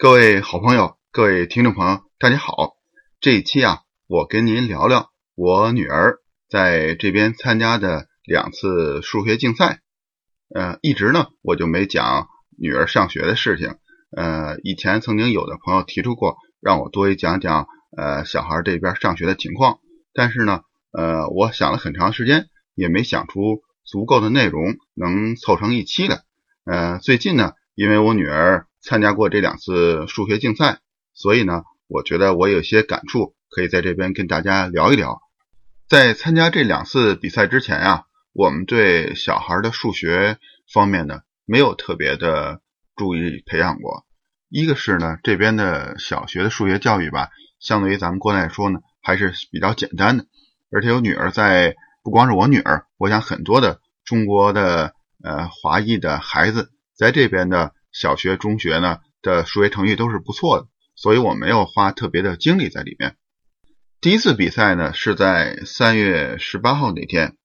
各位好朋友，各位听众朋友，大家好。这一期啊，我跟您聊聊我女儿在这边参加的两次数学竞赛。呃，一直呢我就没讲女儿上学的事情。呃，以前曾经有的朋友提出过，让我多讲讲呃小孩这边上学的情况。但是呢，呃，我想了很长时间，也没想出足够的内容能凑成一期的。呃，最近呢，因为我女儿。参加过这两次数学竞赛，所以呢，我觉得我有些感触，可以在这边跟大家聊一聊。在参加这两次比赛之前呀，我们对小孩的数学方面呢，没有特别的注意培养过。一个是呢，这边的小学的数学教育吧，相对于咱们国内来说呢，还是比较简单的。而且有女儿在，不光是我女儿，我想很多的中国的呃华裔的孩子在这边的。小学、中学呢的数学成绩都是不错的，所以我没有花特别的精力在里面。第一次比赛呢是在三月十八号那天，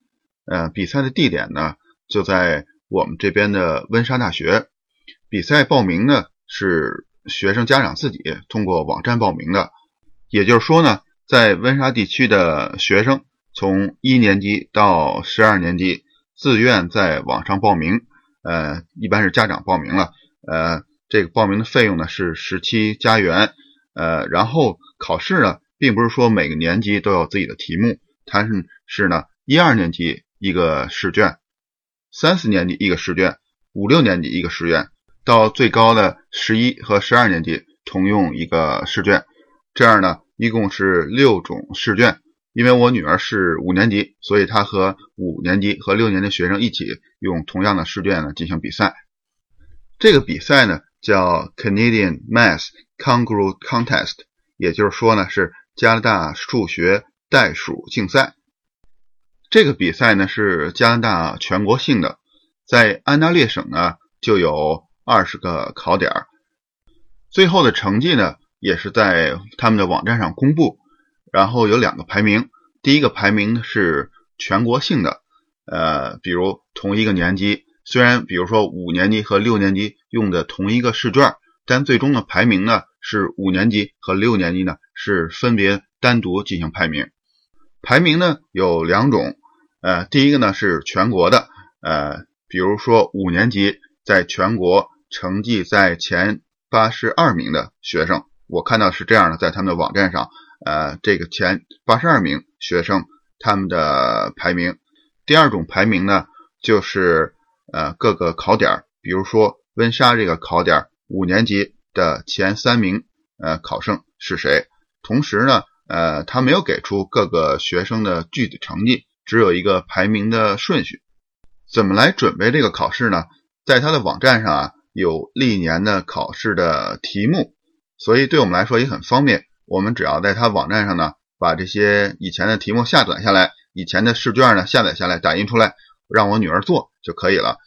呃，比赛的地点呢就在我们这边的温莎大学。比赛报名呢是学生家长自己通过网站报名的，也就是说呢，在温莎地区的学生从一年级到十二年级自愿在网上报名，呃，一般是家长报名了。呃，这个报名的费用呢是十七加元，呃，然后考试呢，并不是说每个年级都有自己的题目，它是是呢，一二年级一个试卷，三四年级一个试卷，五六年级一个试卷，到最高的十一和十二年级同用一个试卷，这样呢，一共是六种试卷。因为我女儿是五年级，所以她和五年级和六年级学生一起用同样的试卷呢进行比赛。这个比赛呢叫 Canadian Math Kangaroo Contest，也就是说呢是加拿大数学袋鼠竞赛。这个比赛呢是加拿大全国性的，在安大略省呢就有二十个考点最后的成绩呢也是在他们的网站上公布。然后有两个排名，第一个排名是全国性的，呃，比如同一个年级。虽然，比如说五年级和六年级用的同一个试卷，但最终的排名呢是五年级和六年级呢是分别单独进行排名。排名呢有两种，呃，第一个呢是全国的，呃，比如说五年级在全国成绩在前八十二名的学生，我看到是这样的，在他们的网站上，呃，这个前八十二名学生他们的排名。第二种排名呢就是。呃，各个考点，比如说温莎这个考点，五年级的前三名呃考生是谁？同时呢，呃，他没有给出各个学生的具体成绩，只有一个排名的顺序。怎么来准备这个考试呢？在他的网站上啊，有历年的考试的题目，所以对我们来说也很方便。我们只要在他网站上呢，把这些以前的题目下载下来，以前的试卷呢下载下来，打印出来，让我女儿做就可以了。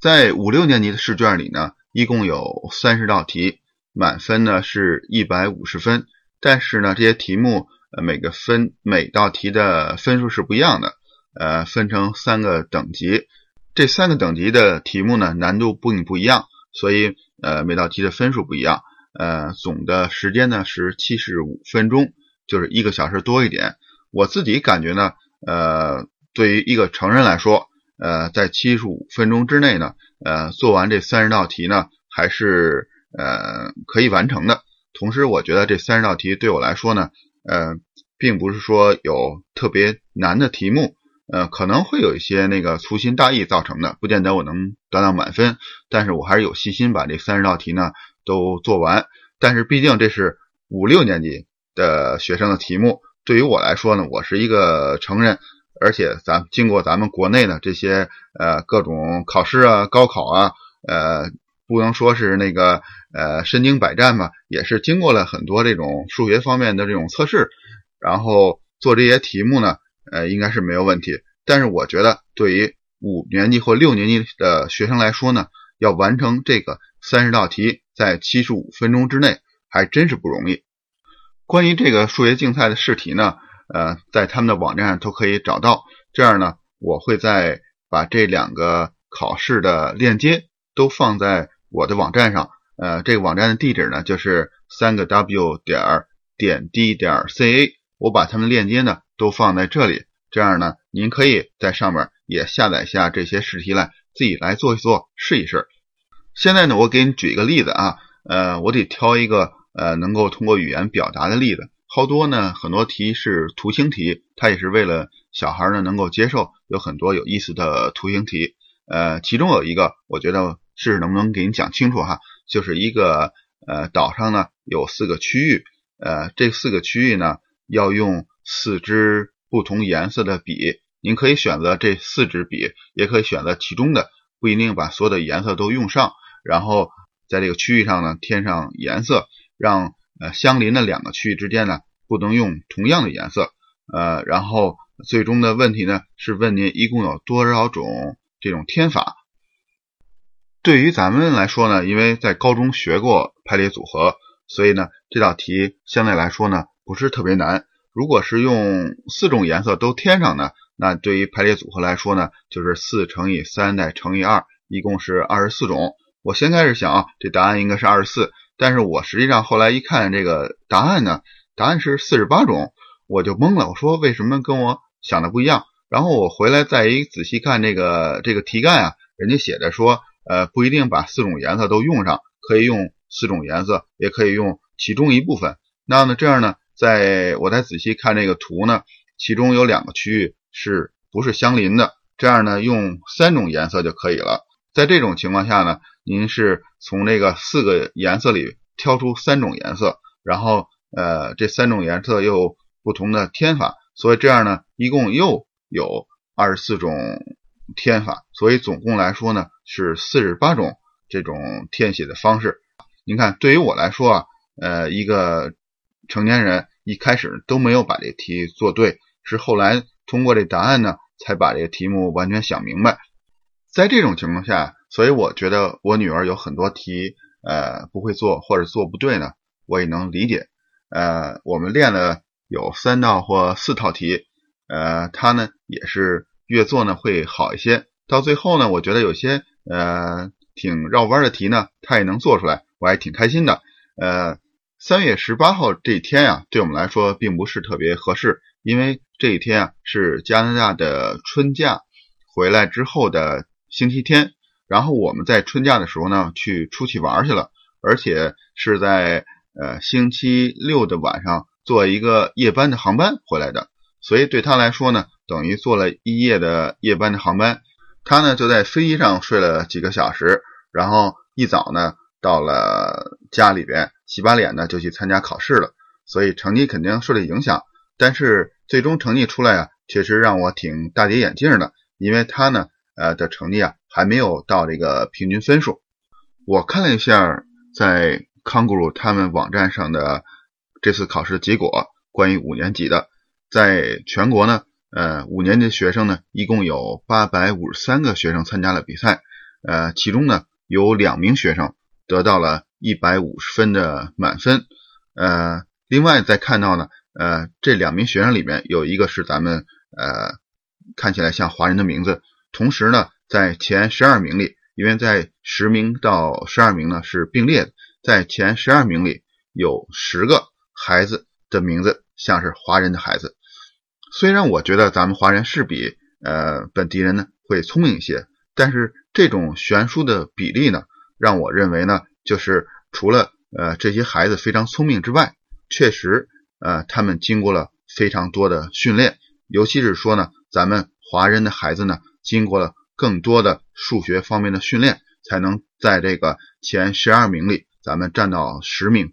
在五六年级的试卷里呢，一共有三十道题，满分呢是一百五十分。但是呢，这些题目呃每个分每道题的分数是不一样的，呃，分成三个等级。这三个等级的题目呢难度不不一样，所以呃每道题的分数不一样。呃，总的时间呢是七十五分钟，就是一个小时多一点。我自己感觉呢，呃，对于一个成人来说。呃，在七十五分钟之内呢，呃，做完这三十道题呢，还是呃可以完成的。同时，我觉得这三十道题对我来说呢，呃，并不是说有特别难的题目，呃，可能会有一些那个粗心大意造成的，不见得我能得到满分。但是我还是有信心把这三十道题呢都做完。但是毕竟这是五六年级的学生的题目，对于我来说呢，我是一个成人。而且咱经过咱们国内的这些呃各种考试啊、高考啊，呃，不能说是那个呃身经百战吧，也是经过了很多这种数学方面的这种测试，然后做这些题目呢，呃，应该是没有问题。但是我觉得对于五年级或六年级的学生来说呢，要完成这个三十道题在七十五分钟之内，还真是不容易。关于这个数学竞赛的试题呢？呃，在他们的网站上都可以找到。这样呢，我会再把这两个考试的链接都放在我的网站上。呃，这个网站的地址呢就是三个 w 点儿点 d 点 ca，我把它们链接呢都放在这里，这样呢您可以在上面也下载下这些试题来，自己来做一做试一试。现在呢，我给你举一个例子啊，呃，我得挑一个呃能够通过语言表达的例子。好多呢，很多题是图形题，它也是为了小孩呢能够接受，有很多有意思的图形题。呃，其中有一个，我觉得试试能不能给你讲清楚哈，就是一个呃岛上呢有四个区域，呃，这四个区域呢要用四支不同颜色的笔，您可以选择这四支笔，也可以选择其中的，不一定把所有的颜色都用上。然后在这个区域上呢添上颜色，让。呃，相邻的两个区域之间呢，不能用同样的颜色。呃，然后最终的问题呢，是问您一共有多少种这种填法。对于咱们来说呢，因为在高中学过排列组合，所以呢，这道题相对来说呢，不是特别难。如果是用四种颜色都添上呢，那对于排列组合来说呢，就是四乘以三再乘以二，一共是二十四种。我先开始想啊，这答案应该是二十四。但是我实际上后来一看这个答案呢，答案是四十八种，我就懵了。我说为什么跟我想的不一样？然后我回来再一仔细看这个这个题干啊，人家写的说，呃，不一定把四种颜色都用上，可以用四种颜色，也可以用其中一部分。那呢这样呢，在我再仔细看这个图呢，其中有两个区域是不是相邻的？这样呢，用三种颜色就可以了。在这种情况下呢，您是从这个四个颜色里挑出三种颜色，然后呃这三种颜色又不同的填法，所以这样呢一共又有二十四种填法，所以总共来说呢是四十八种这种填写的方式。您看，对于我来说啊，呃一个成年人一开始都没有把这题做对，是后来通过这答案呢才把这个题目完全想明白。在这种情况下，所以我觉得我女儿有很多题，呃，不会做或者做不对呢，我也能理解。呃，我们练了有三道或四套题，呃，她呢也是越做呢会好一些。到最后呢，我觉得有些呃挺绕弯的题呢，她也能做出来，我还挺开心的。呃，三月十八号这一天呀，对我们来说并不是特别合适，因为这一天啊是加拿大的春假回来之后的。星期天，然后我们在春假的时候呢，去出去玩去了，而且是在呃星期六的晚上坐一个夜班的航班回来的，所以对他来说呢，等于坐了一夜的夜班的航班。他呢就在飞机上睡了几个小时，然后一早呢到了家里边洗把脸呢就去参加考试了，所以成绩肯定受了影响。但是最终成绩出来啊，确实让我挺大跌眼镜的，因为他呢。呃的成绩啊，还没有到这个平均分数。我看了一下在康古鲁他们网站上的这次考试结果，关于五年级的，在全国呢，呃，五年级学生呢，一共有八百五十三个学生参加了比赛，呃，其中呢，有两名学生得到了一百五十分的满分，呃，另外再看到呢，呃，这两名学生里面有一个是咱们呃看起来像华人的名字。同时呢，在前十二名里，因为在十名到十二名呢是并列的，在前十二名里有十个孩子的名字像是华人的孩子。虽然我觉得咱们华人是比呃本地人呢会聪明一些，但是这种悬殊的比例呢，让我认为呢，就是除了呃这些孩子非常聪明之外，确实呃他们经过了非常多的训练，尤其是说呢，咱们华人的孩子呢。经过了更多的数学方面的训练，才能在这个前十二名里，咱们占到十名。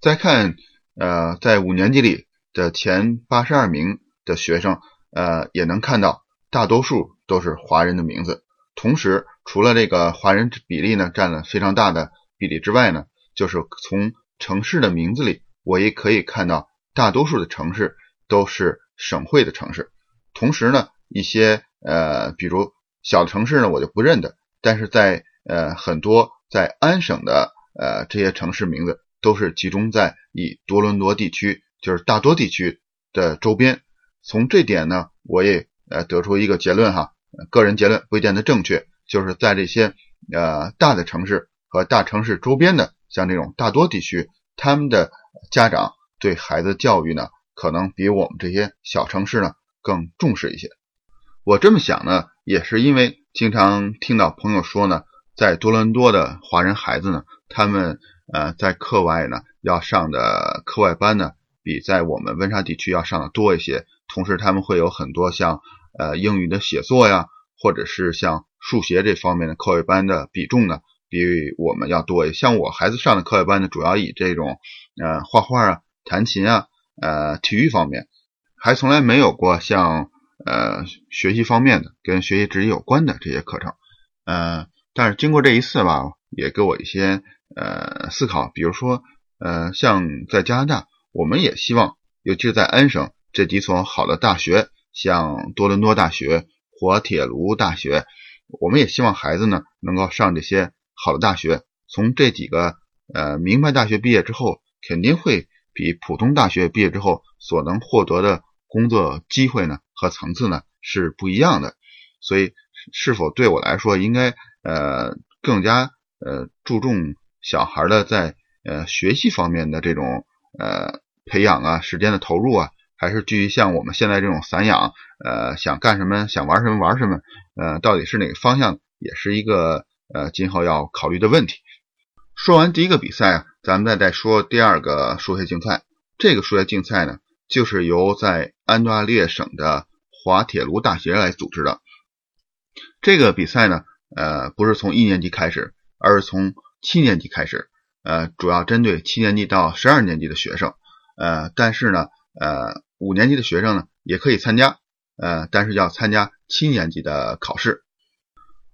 再看，呃，在五年级里的前八十二名的学生，呃，也能看到大多数都是华人的名字。同时，除了这个华人比例呢占了非常大的比例之外呢，就是从城市的名字里，我也可以看到大多数的城市都是省会的城市。同时呢，一些呃，比如小城市呢，我就不认得。但是在呃很多在安省的呃这些城市名字，都是集中在以多伦多地区，就是大多地区的周边。从这点呢，我也呃得出一个结论哈，个人结论不见得正确，就是在这些呃大的城市和大城市周边的，像这种大多地区，他们的家长对孩子教育呢，可能比我们这些小城市呢更重视一些。我这么想呢，也是因为经常听到朋友说呢，在多伦多的华人孩子呢，他们呃在课外呢要上的课外班呢，比在我们温莎地区要上的多一些。同时，他们会有很多像呃英语的写作呀，或者是像数学这方面的课外班的比重呢，比我们要多一些。像我孩子上的课外班呢，主要以这种呃画画啊、弹琴啊、呃体育方面，还从来没有过像。呃，学习方面的跟学习职业有关的这些课程，呃，但是经过这一次吧，也给我一些呃思考。比如说，呃，像在加拿大，我们也希望，尤其是在安省这几所好的大学，像多伦多大学、滑铁卢大学，我们也希望孩子呢能够上这些好的大学。从这几个呃名牌大学毕业之后，肯定会比普通大学毕业之后所能获得的。工作机会呢和层次呢是不一样的，所以是否对我来说应该呃更加呃注重小孩的在呃学习方面的这种呃培养啊时间的投入啊，还是基于像我们现在这种散养呃想干什么想玩什么玩什么呃到底是哪个方向，也是一个呃今后要考虑的问题。说完第一个比赛啊，咱们再再说第二个数学竞赛。这个数学竞赛呢。就是由在安大略省的滑铁卢大学来组织的。这个比赛呢，呃，不是从一年级开始，而是从七年级开始，呃，主要针对七年级到十二年级的学生，呃，但是呢，呃，五年级的学生呢也可以参加，呃，但是要参加七年级的考试。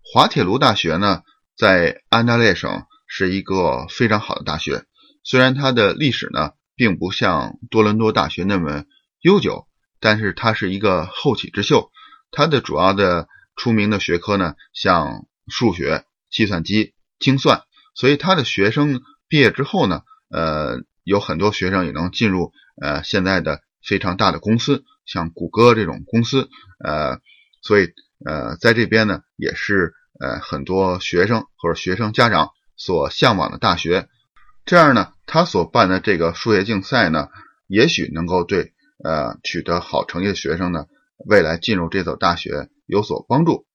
滑铁卢大学呢，在安大略省是一个非常好的大学，虽然它的历史呢。并不像多伦多大学那么悠久，但是它是一个后起之秀。它的主要的出名的学科呢，像数学、计算机、精算，所以它的学生毕业之后呢，呃，有很多学生也能进入呃现在的非常大的公司，像谷歌这种公司，呃，所以呃在这边呢，也是呃很多学生或者学生家长所向往的大学。这样呢，他所办的这个数学竞赛呢，也许能够对呃取得好成绩的学生呢，未来进入这所大学有所帮助。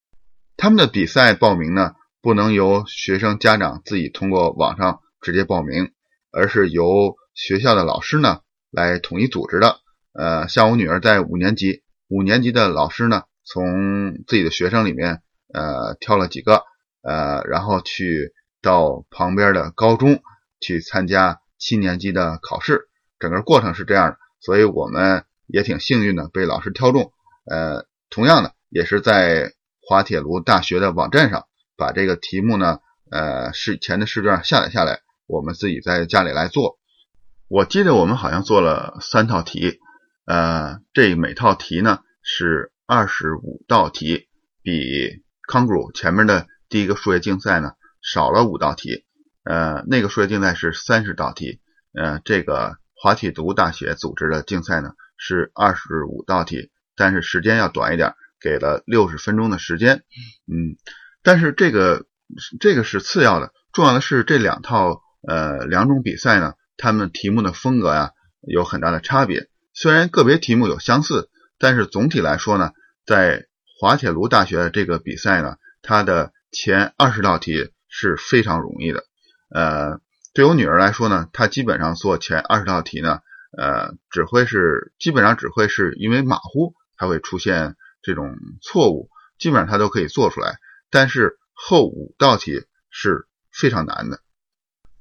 他们的比赛报名呢，不能由学生家长自己通过网上直接报名，而是由学校的老师呢来统一组织的。呃，像我女儿在五年级，五年级的老师呢，从自己的学生里面呃挑了几个，呃，然后去到旁边的高中。去参加七年级的考试，整个过程是这样的，所以我们也挺幸运的被老师挑中。呃，同样的，也是在滑铁卢大学的网站上把这个题目呢，呃，试前的试卷下载下来，我们自己在家里来做。我记得我们好像做了三套题，呃，这每套题呢是二十五道题，比康格鲁前面的第一个数学竞赛呢少了五道题。呃，那个数学竞赛是三十道题，呃，这个滑铁卢大学组织的竞赛呢是二十五道题，但是时间要短一点，给了六十分钟的时间。嗯，但是这个这个是次要的，重要的是这两套呃两种比赛呢，他们题目的风格呀有很大的差别。虽然个别题目有相似，但是总体来说呢，在滑铁卢大学的这个比赛呢，它的前二十道题是非常容易的。呃，对我女儿来说呢，她基本上做前二十道题呢，呃，只会是基本上只会是因为马虎，才会出现这种错误，基本上她都可以做出来。但是后五道题是非常难的。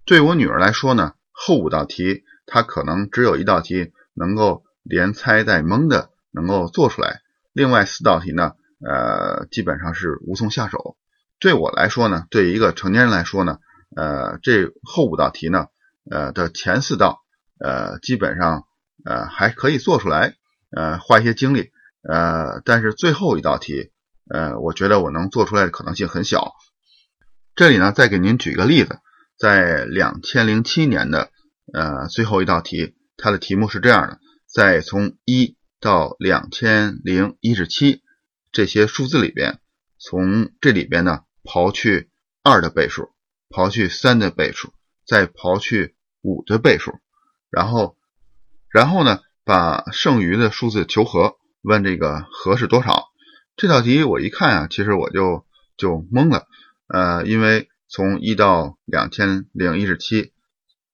对我女儿来说呢，后五道题她可能只有一道题能够连猜带蒙的能够做出来，另外四道题呢，呃，基本上是无从下手。对我来说呢，对一个成年人来说呢。呃，这后五道题呢，呃的前四道，呃基本上呃还可以做出来，呃花一些精力，呃但是最后一道题，呃我觉得我能做出来的可能性很小。这里呢再给您举个例子，在两千零七年的呃最后一道题，它的题目是这样的：在从一到两千零一十七这些数字里边，从这里边呢刨去二的倍数。刨去三的倍数，再刨去五的倍数，然后，然后呢，把剩余的数字求和，问这个和是多少？这道题我一看啊，其实我就就懵了，呃，因为从一到两千零一十七，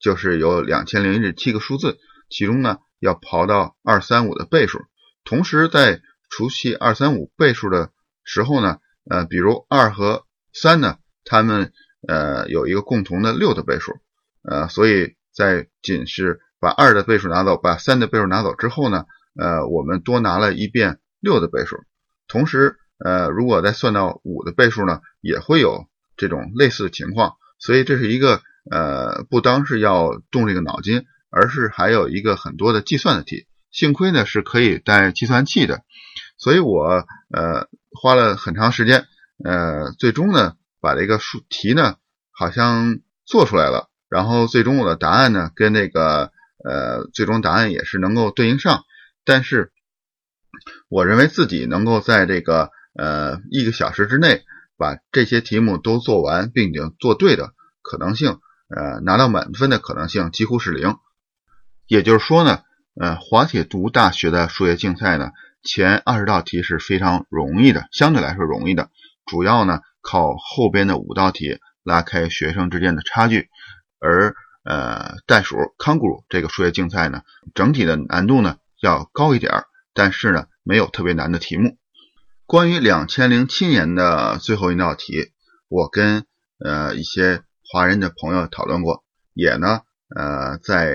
就是有两千零一十七个数字，其中呢要刨到二三五的倍数，同时在除去二三五倍数的时候呢，呃，比如二和三呢，它们呃有一个共同的六的倍数，呃，所以在仅是把二的倍数拿走，把三的倍数拿走之后呢，呃，我们多拿了一遍六的倍数。同时，呃，如果再算到五的倍数呢，也会有这种类似的情况。所以这是一个呃，不单是要动这个脑筋，而是还有一个很多的计算的题。幸亏呢是可以带计算器的，所以我呃花了很长时间，呃，最终呢把这个数题呢好像做出来了。然后最终我的答案呢跟那个呃最终答案也是能够对应上，但是。我认为自己能够在这个呃一个小时之内把这些题目都做完，并且做对的可能性，呃拿到满分的可能性几乎是零。也就是说呢，呃滑铁卢大学的数学竞赛呢，前二十道题是非常容易的，相对来说容易的，主要呢靠后边的五道题拉开学生之间的差距。而呃袋鼠康古鲁这个数学竞赛呢，整体的难度呢要高一点儿。但是呢，没有特别难的题目。关于两千零七年的最后一道题，我跟呃一些华人的朋友讨论过，也呢呃在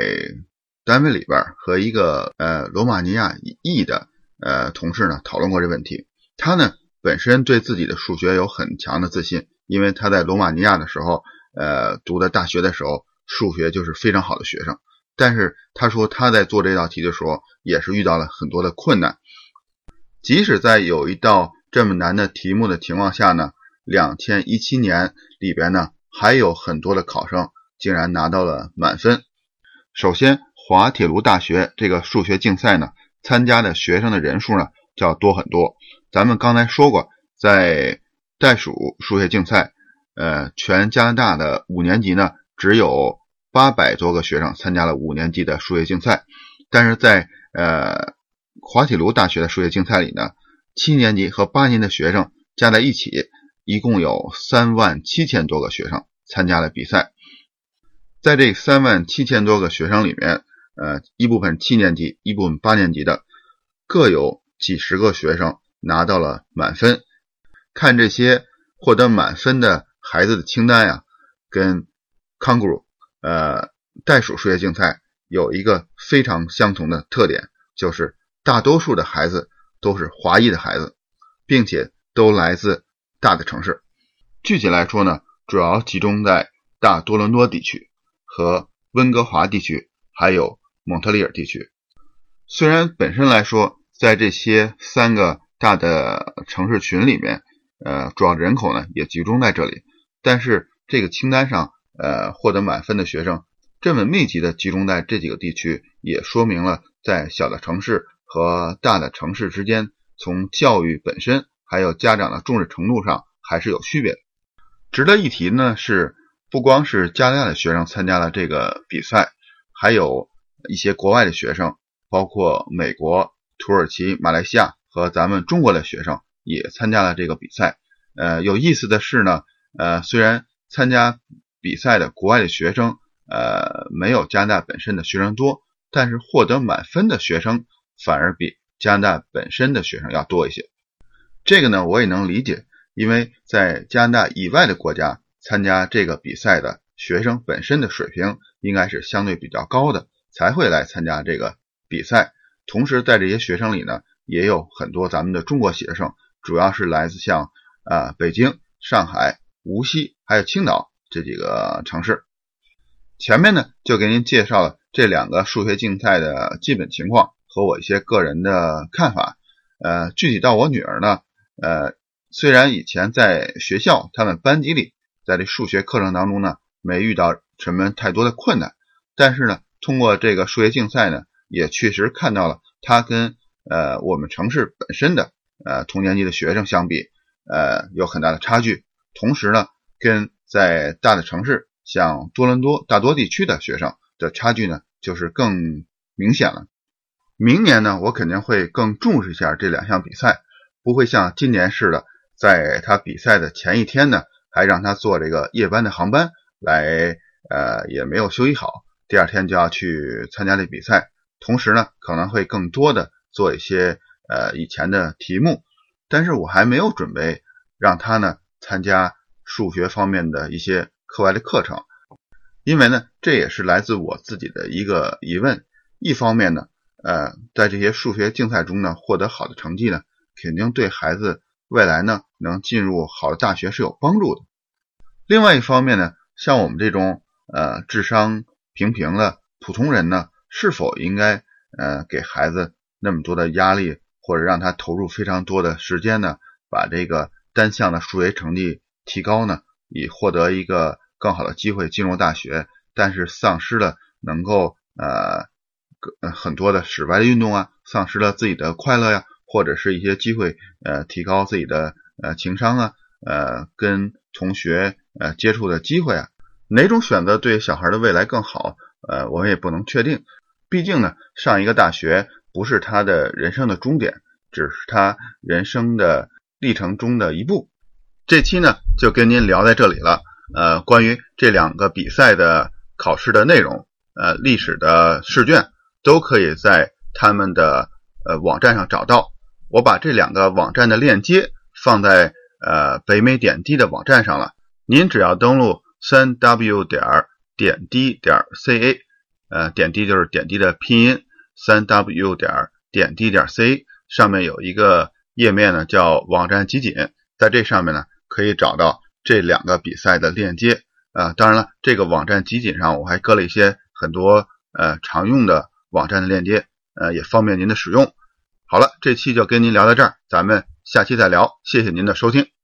单位里边和一个呃罗马尼亚裔的呃同事呢讨论过这问题。他呢本身对自己的数学有很强的自信，因为他在罗马尼亚的时候，呃读的大学的时候，数学就是非常好的学生。但是他说他在做这道题的时候也是遇到了很多的困难，即使在有一道这么难的题目的情况下呢，两千一七年里边呢还有很多的考生竟然拿到了满分。首先，滑铁卢大学这个数学竞赛呢，参加的学生的人数呢就要多很多。咱们刚才说过，在袋鼠数学竞赛，呃，全加拿大的五年级呢只有。八百多个学生参加了五年级的数学竞赛，但是在呃滑铁卢大学的数学竞赛里呢，七年级和八年的学生加在一起，一共有三万七千多个学生参加了比赛。在这三万七千多个学生里面，呃，一部分七年级，一部分八年级的，各有几十个学生拿到了满分。看这些获得满分的孩子的清单呀，跟康古鲁。呃，袋鼠数学竞赛有一个非常相同的特点，就是大多数的孩子都是华裔的孩子，并且都来自大的城市。具体来说呢，主要集中在大多伦多地区和温哥华地区，还有蒙特利尔地区。虽然本身来说，在这些三个大的城市群里面，呃，主要人口呢也集中在这里，但是这个清单上。呃，获得满分的学生这么密集的集中在这几个地区，也说明了在小的城市和大的城市之间，从教育本身还有家长的重视程度上还是有区别的。值得一提呢是，不光是加拿大的学生参加了这个比赛，还有一些国外的学生，包括美国、土耳其、马来西亚和咱们中国的学生也参加了这个比赛。呃，有意思的是呢，呃，虽然参加。比赛的国外的学生，呃，没有加拿大本身的学生多，但是获得满分的学生反而比加拿大本身的学生要多一些。这个呢，我也能理解，因为在加拿大以外的国家参加这个比赛的学生本身的水平应该是相对比较高的，才会来参加这个比赛。同时，在这些学生里呢，也有很多咱们的中国学生，主要是来自像啊北京、上海、无锡还有青岛。这几个城市，前面呢就给您介绍了这两个数学竞赛的基本情况和我一些个人的看法。呃，具体到我女儿呢，呃，虽然以前在学校他们班级里，在这数学课程当中呢没遇到什么太多的困难，但是呢，通过这个数学竞赛呢，也确实看到了他跟呃我们城市本身的呃同年级的学生相比，呃有很大的差距。同时呢。跟在大的城市，像多伦多、大多地区的学生的差距呢，就是更明显了。明年呢，我肯定会更重视一下这两项比赛，不会像今年似的，在他比赛的前一天呢，还让他坐这个夜班的航班来，呃，也没有休息好，第二天就要去参加这比赛。同时呢，可能会更多的做一些呃以前的题目，但是我还没有准备让他呢参加数学方面的一些课外的课程，因为呢，这也是来自我自己的一个疑问。一方面呢。呃，在这些数学竞赛中呢，获得好的成绩呢，肯定对孩子未来呢能进入好的大学是有帮助的。另外一方面呢，像我们这种呃智商平平的普通人呢，是否应该呃给孩子那么多的压力，或者让他投入非常多的时间呢，把这个单项的数学成绩提高呢，以获得一个更好的机会进入大学，但是丧失了能够呃。很多的室外的运动啊，丧失了自己的快乐呀，或者是一些机会，呃，提高自己的呃情商啊，呃，跟同学呃接触的机会啊，哪种选择对小孩的未来更好？呃，我们也不能确定。毕竟呢，上一个大学不是他的人生的终点，只是他人生的历程中的一步。这期呢，就跟您聊在这里了。呃，关于这两个比赛的考试的内容，呃，历史的试卷。都可以在他们的呃网站上找到。我把这两个网站的链接放在呃北美点滴的网站上了。您只要登录三 w 点点滴点 ca，呃点滴就是点滴的拼音，三 w 点点滴点 c 上面有一个页面呢，叫网站集锦，在这上面呢可以找到这两个比赛的链接。啊，当然了，这个网站集锦上我还搁了一些很多呃常用的。网站的链接，呃，也方便您的使用。好了，这期就跟您聊到这儿，咱们下期再聊。谢谢您的收听。